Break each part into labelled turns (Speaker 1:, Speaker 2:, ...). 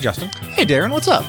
Speaker 1: Justin.
Speaker 2: Hey, Darrin, what's up?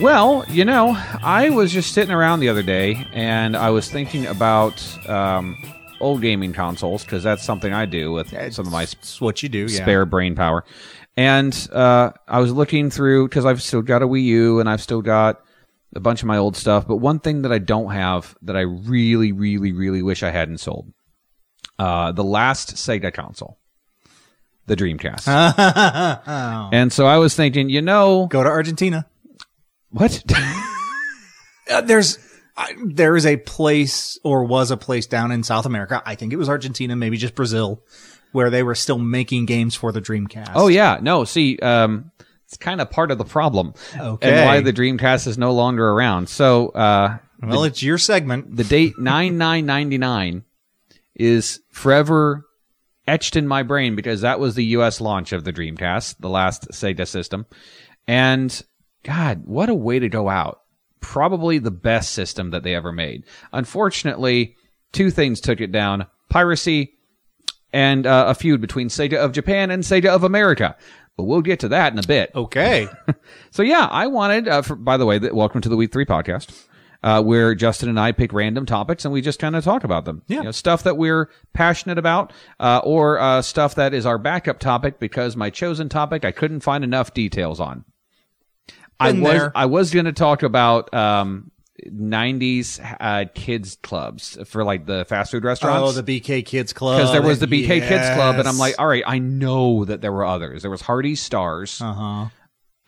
Speaker 1: Well, you know, I was just sitting around the other day and I was thinking about um, old gaming consoles because that's something I do with some of my
Speaker 2: It's what you do, yeah.
Speaker 1: spare brain power. And uh, I was looking through because I've still got a Wii U and I've still got a bunch of my old stuff. But one thing that I don't have that I really, really, really wish I hadn't sold uh, the last Sega console, the Dreamcast.
Speaker 2: Oh.
Speaker 1: And so I was thinking, you know,
Speaker 2: Go to Argentina.
Speaker 1: what?
Speaker 2: Uh, there's I, there is a place or was a place down in South America. I think it was Argentina, maybe just Brazil, where they were still making games for the Dreamcast.
Speaker 1: oh yeah, no. See, um, it's kind of part of the problem,
Speaker 2: Okay.
Speaker 1: and why the Dreamcast is no longer around. So uh,
Speaker 2: Well, it's your segment.
Speaker 1: the date nine nine ninety nine is forever etched in my brain because that was the U.S. launch of the Dreamcast, the last Sega system, and God, what a way to go out! Probably the best system that they ever made. Unfortunately, two things took it down: piracy and uh, a feud between Sega of Japan and Sega of America. But we'll get to that in a bit.
Speaker 2: Okay.
Speaker 1: So yeah, I wanted. Uh, for, by the way, th- welcome to the Week Three podcast, uh, where Justin and I pick random topics and we just kind of talk about them.
Speaker 2: Yeah.
Speaker 1: You know, stuff that we're passionate about, uh, or uh, stuff that is our backup topic because my chosen topic I couldn't find enough details on. I was
Speaker 2: there.
Speaker 1: I was going to talk about um, '90s uh, kids clubs for like the fast food restaurants
Speaker 2: oh, the BK Kids Club.
Speaker 1: because there was the BK Kids Club, and I'm like, all right, I know that there were others. There was Hardy Stars.
Speaker 2: uh-huh.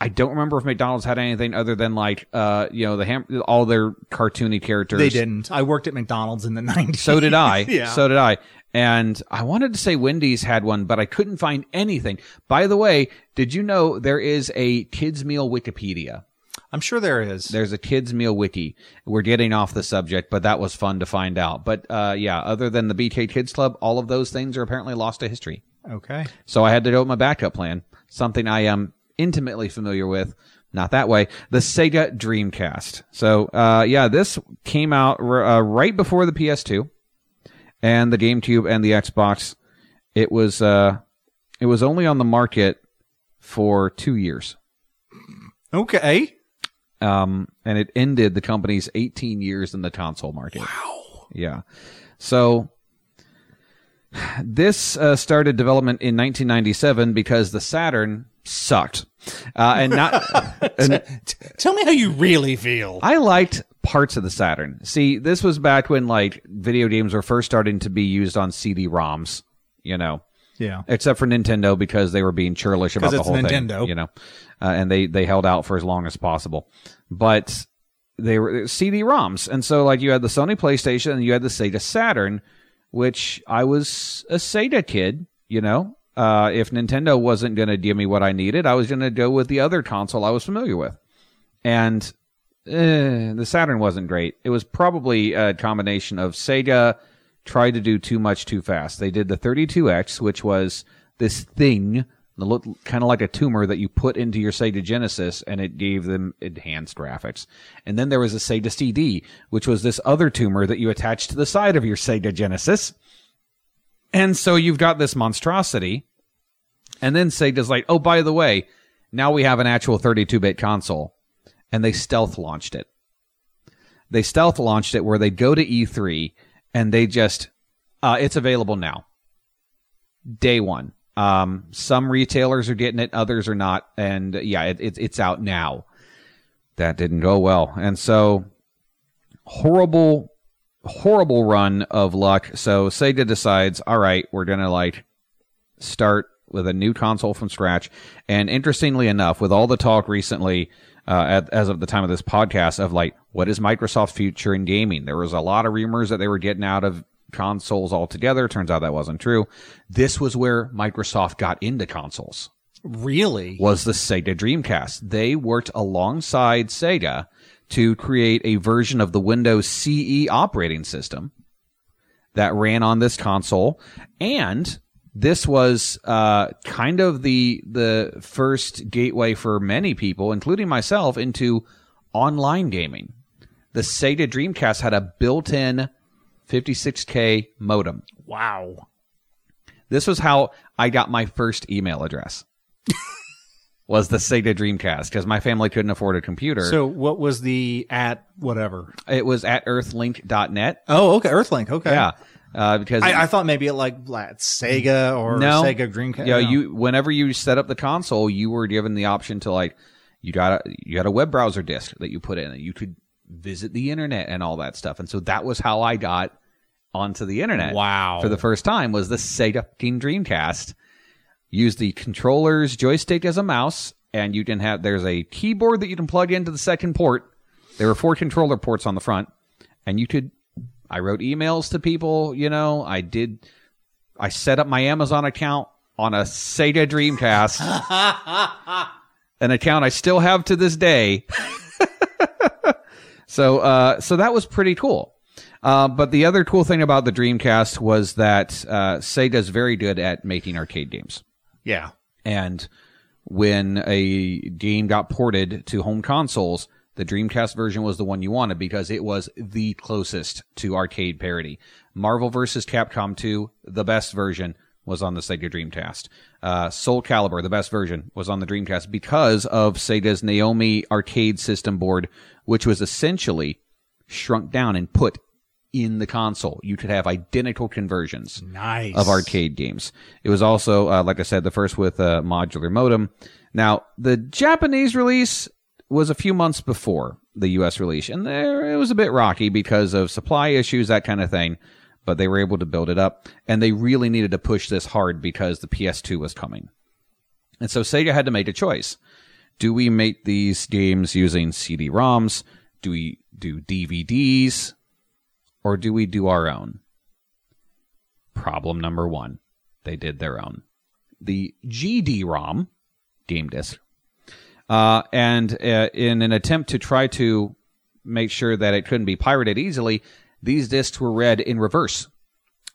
Speaker 1: I don't remember if McDonald's had anything other than like, uh, you know, the ham- all their cartoony characters.
Speaker 2: They didn't. I worked at McDonald's in the 90s.
Speaker 1: So did I.
Speaker 2: Yeah.
Speaker 1: So did I. And I wanted to say Wendy's had one, but I couldn't find anything. By the way, did you know there is a kids meal Wikipedia?
Speaker 2: I'm sure there is.
Speaker 1: There's a kids meal wiki. We're getting off the subject, but that was fun to find out. But uh, yeah, other than the BK Kids Club, all of those things are apparently lost to history.
Speaker 2: Okay.
Speaker 1: So I had to go with my backup plan, something I am intimately familiar with. Not that way. The Sega Dreamcast. So, uh, yeah, this came out uh, right before the PS2 and the GameCube and the Xbox. It was, uh, it was only on the market for two years.
Speaker 2: Okay.
Speaker 1: Um, and it ended the company's 18 years in the console market. Wow. Yeah. So this uh, started development in 1997 because the Saturn sucked. Uh, and not, and
Speaker 2: tell me how you really feel.
Speaker 1: I liked parts of the Saturn. See, this was back when like video games were first starting to be used on CD-ROMs, you know
Speaker 2: yeah.
Speaker 1: except for Nintendo because they were being churlish about the whole
Speaker 2: Nintendo.
Speaker 1: thing, you know, uh, and they they held out for as long as possible. But they were CD-ROMs, and so like you had the Sony PlayStation and you had the Sega Saturn, which I was a Sega kid, you know. Uh, if Nintendo wasn't going to give me what I needed, I was going to go with the other console I was familiar with, and eh, the Saturn wasn't great. It was probably a combination of Sega tried to do too much too fast. They did the 32X, which was this thing that looked kind of like a tumor that you put into your Sega Genesis, and it gave them enhanced graphics. And then there was a Sega CD, which was this other tumor that you attached to the side of your Sega Genesis. And so you've got this monstrosity. And then Sega's like, oh, by the way, now we have an actual 32 bit console. And they stealth launched it. They stealth launched it where they go to E3 and they just, uh, it's available now. Day one. Um, some retailers are getting it, others are not. And uh, yeah, it, it, it's out now. That didn't go well. And so horrible, horrible run of luck. So Sega decides, all right, we're to like start with a new console from scratch. And interestingly enough, with all the talk recently, uh, at, as of the time of this podcast, of like, what is Microsoft's future in gaming? There was a lot of rumors that they were getting out of consoles altogether. Turns out that wasn't true. This was where Microsoft got into consoles
Speaker 2: Really?
Speaker 1: was the Sega Dreamcast. They worked alongside Sega to create a version of the Windows CE operating system that ran on this console, and this was uh, kind of the the first gateway for many people, including myself, into online gaming. The Sega Dreamcast had a built-in 56k modem.
Speaker 2: Wow.
Speaker 1: This was how I got my first email address. was the Sega Dreamcast because my family couldn't afford a computer.
Speaker 2: So what was the at whatever?
Speaker 1: it was at earthlink.net.
Speaker 2: Oh, okay, Earthlink. Okay.
Speaker 1: Yeah. Uh, because
Speaker 2: I, I thought maybe it like like Sega or
Speaker 1: No.
Speaker 2: Sega Dreamcast.
Speaker 1: yeah,
Speaker 2: No.
Speaker 1: you whenever you set up the console, you were given the option to like you got a you got a web browser disk that you put in, and you could visit the internet and all that stuff. And so that was how I got onto the internet.
Speaker 2: Wow.
Speaker 1: For the first time was the Sega Dreamcast. Use the controller's joystick as a mouse, and you can have there's a keyboard that you can plug into the second port. There were four controller ports on the front, and you could. I wrote emails to people. You know, I did. I set up my Amazon account on a Sega Dreamcast, an account I still have to this day. So, uh, so that was pretty cool. Uh, but the other cool thing about the Dreamcast was that uh, Sega's very good at making arcade games.
Speaker 2: yeah.
Speaker 1: And when a game got ported to home consoles, the Dreamcast version was the one you wanted because it was the closest to arcade parity. Marvel vs. Capcom 2, the best version, was on the Sega Dreamcast. Uh, Soul Calibur, the best version, was on the Dreamcast because of Sega's Naomi arcade system board, which was essentially shrunk down and put in the console. You could have identical conversions
Speaker 2: Nice.
Speaker 1: of arcade games. It was also, uh, like I said, the first with a modular modem. Now, the Japanese release was a few months before the U.S. release, and there it was a bit rocky because of supply issues, that kind of thing. But they were able to build it up, and they really needed to push this hard because the PS2 was coming. And so Sega had to make a choice. Do we make these games using CD-ROMs? Do we do DVDs? Or do we do our own? Problem number one. They did their own. The GD-ROM, game disc, uh, and uh, in an attempt to try to make sure that it couldn't be pirated easily, these discs were read in reverse.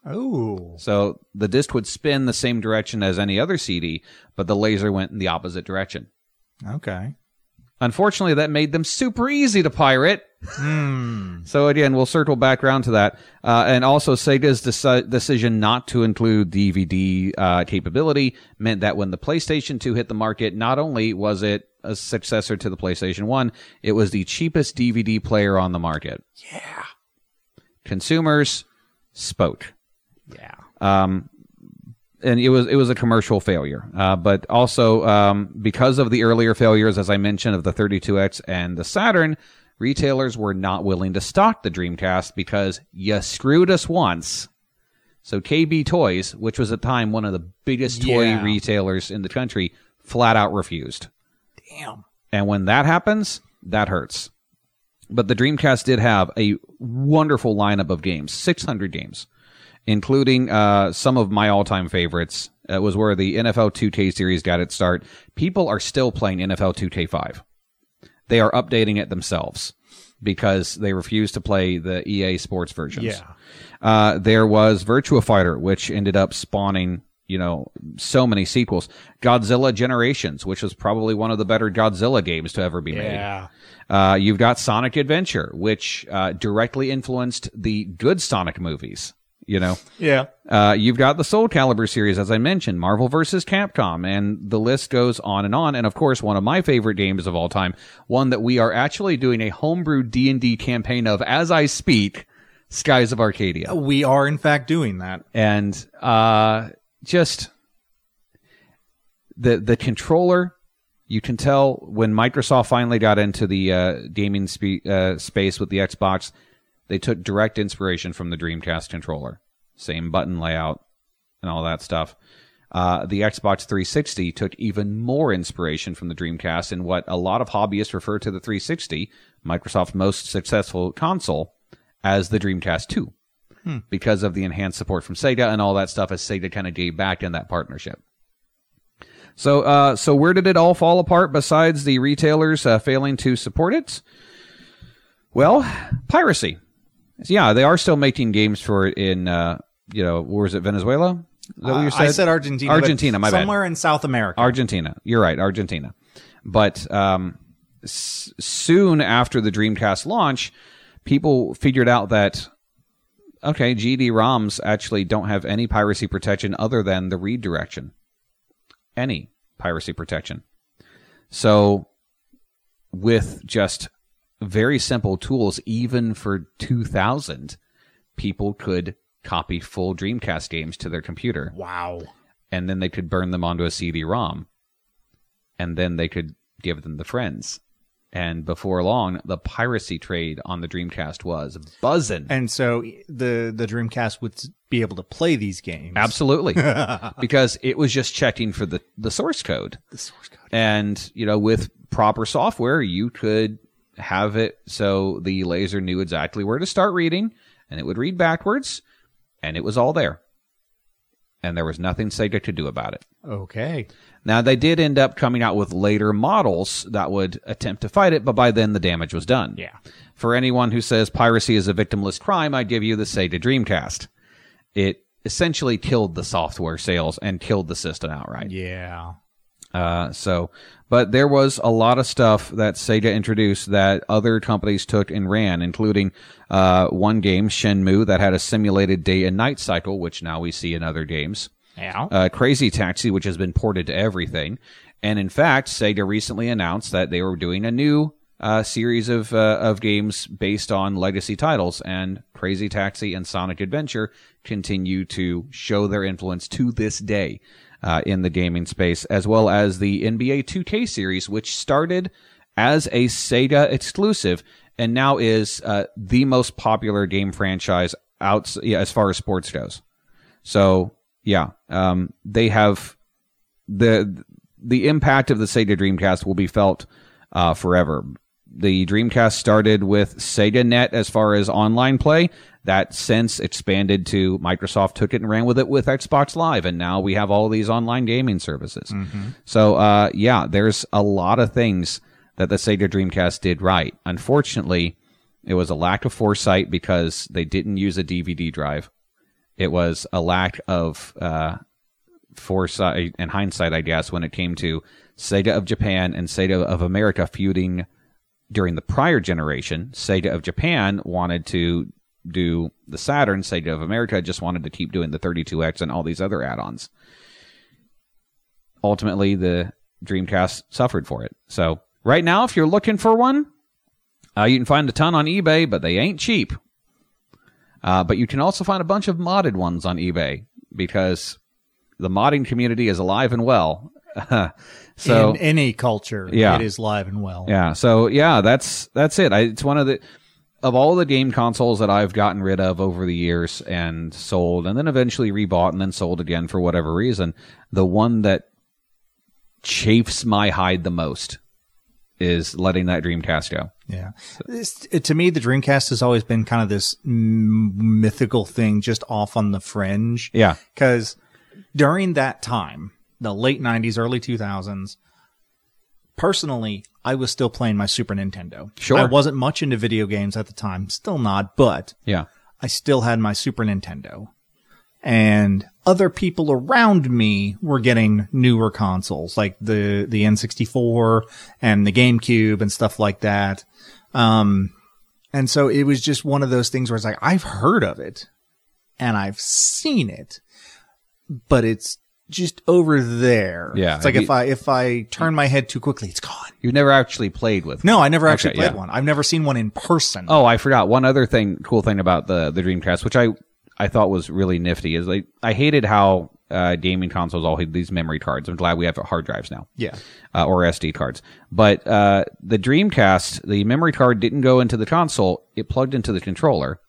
Speaker 2: Oh.
Speaker 1: So the disc would spin the same direction as any other CD, but the laser went in the opposite direction.
Speaker 2: Okay.
Speaker 1: Unfortunately, that made them super easy to pirate.
Speaker 2: Hmm.
Speaker 1: So again, we'll circle back around to that, uh, and also Sega's deci- decision not to include DVD uh, capability meant that when the PlayStation 2 hit the market, not only was it a successor to the PlayStation 1, it was the cheapest DVD player on the market.
Speaker 2: Yeah.
Speaker 1: Consumers spoke.
Speaker 2: Yeah.
Speaker 1: um, and it was it was a commercial failure. Uh, but also um, because of the earlier failures, as I mentioned, of the 32X and the Saturn, retailers were not willing to stock the Dreamcast because you screwed us once. So KB Toys, which was at the time one of the biggest toy
Speaker 2: Yeah.
Speaker 1: retailers in the country, flat out refused.
Speaker 2: Damn.
Speaker 1: And when that happens, that hurts. But the Dreamcast did have a wonderful lineup of games, 600 games, including uh, some of my all time favorites. It was where the NFL 2K series got its start. People are still playing NFL 2K5. They are updating it themselves because they refuse to play the EA Sports versions.
Speaker 2: Yeah.
Speaker 1: Uh, there was Virtua Fighter, which ended up spawning, you know, so many sequels. Godzilla Generations, which was probably one of the better Godzilla games to ever be made.
Speaker 2: Yeah.
Speaker 1: Uh, you've got Sonic Adventure, which uh, directly influenced the good Sonic movies. You know,
Speaker 2: Yeah.
Speaker 1: uh, you've got the Soul Calibur series, as I mentioned, Marvel versus Capcom, and the list goes on and on. And of course, one of my favorite games of all time, one that we are actually doing a homebrew D and D campaign of as I speak, Skies of Arcadia
Speaker 2: We are in fact doing that.
Speaker 1: and uh, just the the controller. You can tell when Microsoft finally got into the uh, gaming spe- uh, space with the Xbox, they took direct inspiration from the Dreamcast controller. Same button layout and all that stuff. Uh, the Xbox 360 took even more inspiration from the Dreamcast in what a lot of hobbyists refer to the 360, Microsoft's most successful console, as the Dreamcast 2 because of the enhanced support from Sega and all that stuff as Sega kind of gave back in that partnership. So, uh, so where did it all fall apart besides the retailers uh, failing to support it? Well, piracy. Yeah, they are still making games for it in, uh, you know, where was it, Venezuela? Is that what you
Speaker 2: Uh, I said Argentina.
Speaker 1: Argentina, my bad.
Speaker 2: Somewhere in South America.
Speaker 1: Argentina. You're right, Argentina. But um, s- soon after the Dreamcast launch, people figured out that okay, GD ROMs actually don't have any piracy protection other than the read direction. Any piracy protection. So, with just very simple tools, even for 2000, people could copy full Dreamcast games to their computer,
Speaker 2: Wow.
Speaker 1: and then they could burn them onto a CD-ROM, and then they could give them to friends. And before long, the piracy trade on the Dreamcast was buzzing.
Speaker 2: And so the the Dreamcast would be able to play these games.
Speaker 1: Absolutely. because it was just checking for the, the source code.
Speaker 2: The source code.
Speaker 1: And, you know, with proper software, you could have it so the laser knew exactly where to start reading and it would read backwards and it was all there. And there was nothing Sega could do about it.
Speaker 2: Okay.
Speaker 1: Now, they did end up coming out with later models that would attempt to fight it, but by then the damage was done.
Speaker 2: Yeah.
Speaker 1: For anyone who says piracy is a victimless crime, I give you the Sega Dreamcast. It essentially killed the software sales and killed the system outright.
Speaker 2: Yeah.
Speaker 1: Uh, so, but there was a lot of stuff that Sega introduced that other companies took and ran, including uh, one game, Shenmue, that had a simulated day and night cycle, which now we see in other games.
Speaker 2: Yeah.
Speaker 1: Uh, Crazy Taxi, which has been ported to everything. And in fact, Sega recently announced that they were doing a new uh, series of uh, of games based on legacy titles, and Crazy Taxi and Sonic Adventure continue to show their influence to this day uh, in the gaming space, as well as the NBA 2K series, which started as a Sega exclusive and now is uh, the most popular game franchise out yeah, as far as sports goes. So yeah, um, they have the the impact of the Sega Dreamcast will be felt uh, forever. The Dreamcast started with Sega Net as far as online play. That since expanded to Microsoft took it and ran with it with Xbox Live, and now we have all these online gaming services. So uh, yeah, there's a lot of things that the Sega Dreamcast did right. Unfortunately, it was a lack of foresight because they didn't use a DVD drive. It was a lack of uh, foresight and hindsight, I guess, when it came to Sega of Japan and Sega of America feuding during the prior generation. Sega of Japan wanted to do the Saturn. Sega of America just wanted to keep doing the 32X and all these other add-ons. Ultimately, the Dreamcast suffered for it. So right now, if you're looking for one, uh, you can find a ton on eBay, but they ain't cheap. Uh, but you can also find a bunch of modded ones on eBay because the modding community is alive and well. so
Speaker 2: in any culture,
Speaker 1: Yeah.
Speaker 2: it is live and well.
Speaker 1: yeah, so yeah, that's that's it. I, it's one of the of all the game consoles that I've gotten rid of over the years and sold, and then eventually rebought and then sold again for whatever reason. The one that chafes my hide the most is letting that Dreamcast go.
Speaker 2: Yeah. It- to me, the Dreamcast has always been kind of this mythical thing just off on the fringe.
Speaker 1: Yeah,
Speaker 2: Because during that time, the late 90s, early 2000s, personally, I was still playing my Super Nintendo.
Speaker 1: Sure.
Speaker 2: I wasn't much into video games at the time, still not, but
Speaker 1: yeah,
Speaker 2: I still had my Super Nintendo. And other people around me were getting newer consoles, like the, the N64 and the GameCube and stuff like that. Um, and so it was just one of those things where it's like, I've heard of it and I've seen it, but it's just over there.
Speaker 1: Yeah.
Speaker 2: It's like
Speaker 1: You-
Speaker 2: if I, if I turn my head too quickly, it's gone.
Speaker 1: you've never actually played with.
Speaker 2: No, I never actually
Speaker 1: Okay,
Speaker 2: played
Speaker 1: yeah.
Speaker 2: one. I've never seen one in person.
Speaker 1: Oh, I forgot one other thing, cool thing about the the Dreamcast, which I I thought was really nifty, is like I hated how uh, gaming consoles all had these memory cards. I'm glad we have hard drives now,
Speaker 2: Yeah.
Speaker 1: uh, or SD cards. But uh, the Dreamcast, the memory card didn't go into the console; it plugged into the controller.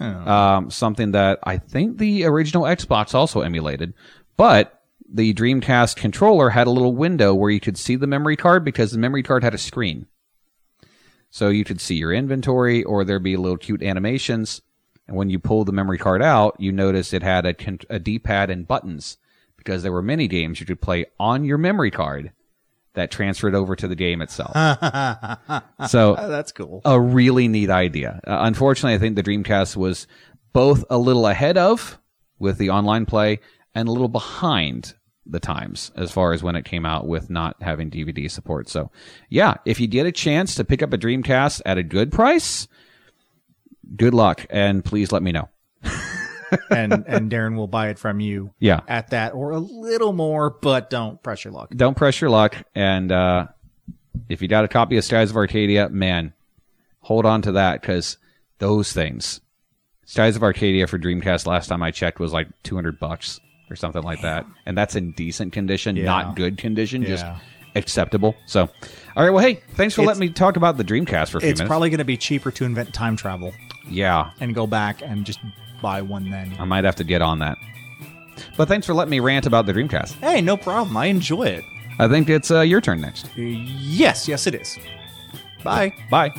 Speaker 2: Oh.
Speaker 1: Um, something that I think the original Xbox also emulated, but the Dreamcast controller had a little window where you could see the memory card because the memory card had a screen. So you could see your inventory, or there'd be little cute animations. And when you pull the memory card out, you notice it had a, a D-pad and buttons because there were many games you could play on your memory card that transferred over to the game itself. so
Speaker 2: Oh, that's cool.
Speaker 1: a really neat idea. Uh, unfortunately, I think the Dreamcast was both a little ahead of with the online play and a little behind the times as far as when it came out with not having DVD support. So, yeah, if you get a chance to pick up a Dreamcast at a good price, good luck and please let me know.
Speaker 2: and and Darrin will buy it from you
Speaker 1: Yeah.
Speaker 2: at that or a little more, but don't press your luck.
Speaker 1: Don't press your luck and uh if you got a copy of Skies of Arcadia, man, hold on to that because those things. Skies of Arcadia for Dreamcast last time I checked was like 200 bucks or something like that. And that's in decent condition,
Speaker 2: Yeah.
Speaker 1: not good condition, just acceptable. So, all right, well, hey, thanks for
Speaker 2: It's-
Speaker 1: letting me talk about the Dreamcast for a few
Speaker 2: It's
Speaker 1: minutes.
Speaker 2: probably going to be cheaper to invent time travel
Speaker 1: yeah,
Speaker 2: and go back and just buy one then.
Speaker 1: I might have to get on that. But thanks for letting me rant about the Dreamcast.
Speaker 2: Hey, no problem. I enjoy it.
Speaker 1: I think it's uh, your turn next.
Speaker 2: Yes, yes, it is. Bye.
Speaker 1: Bye.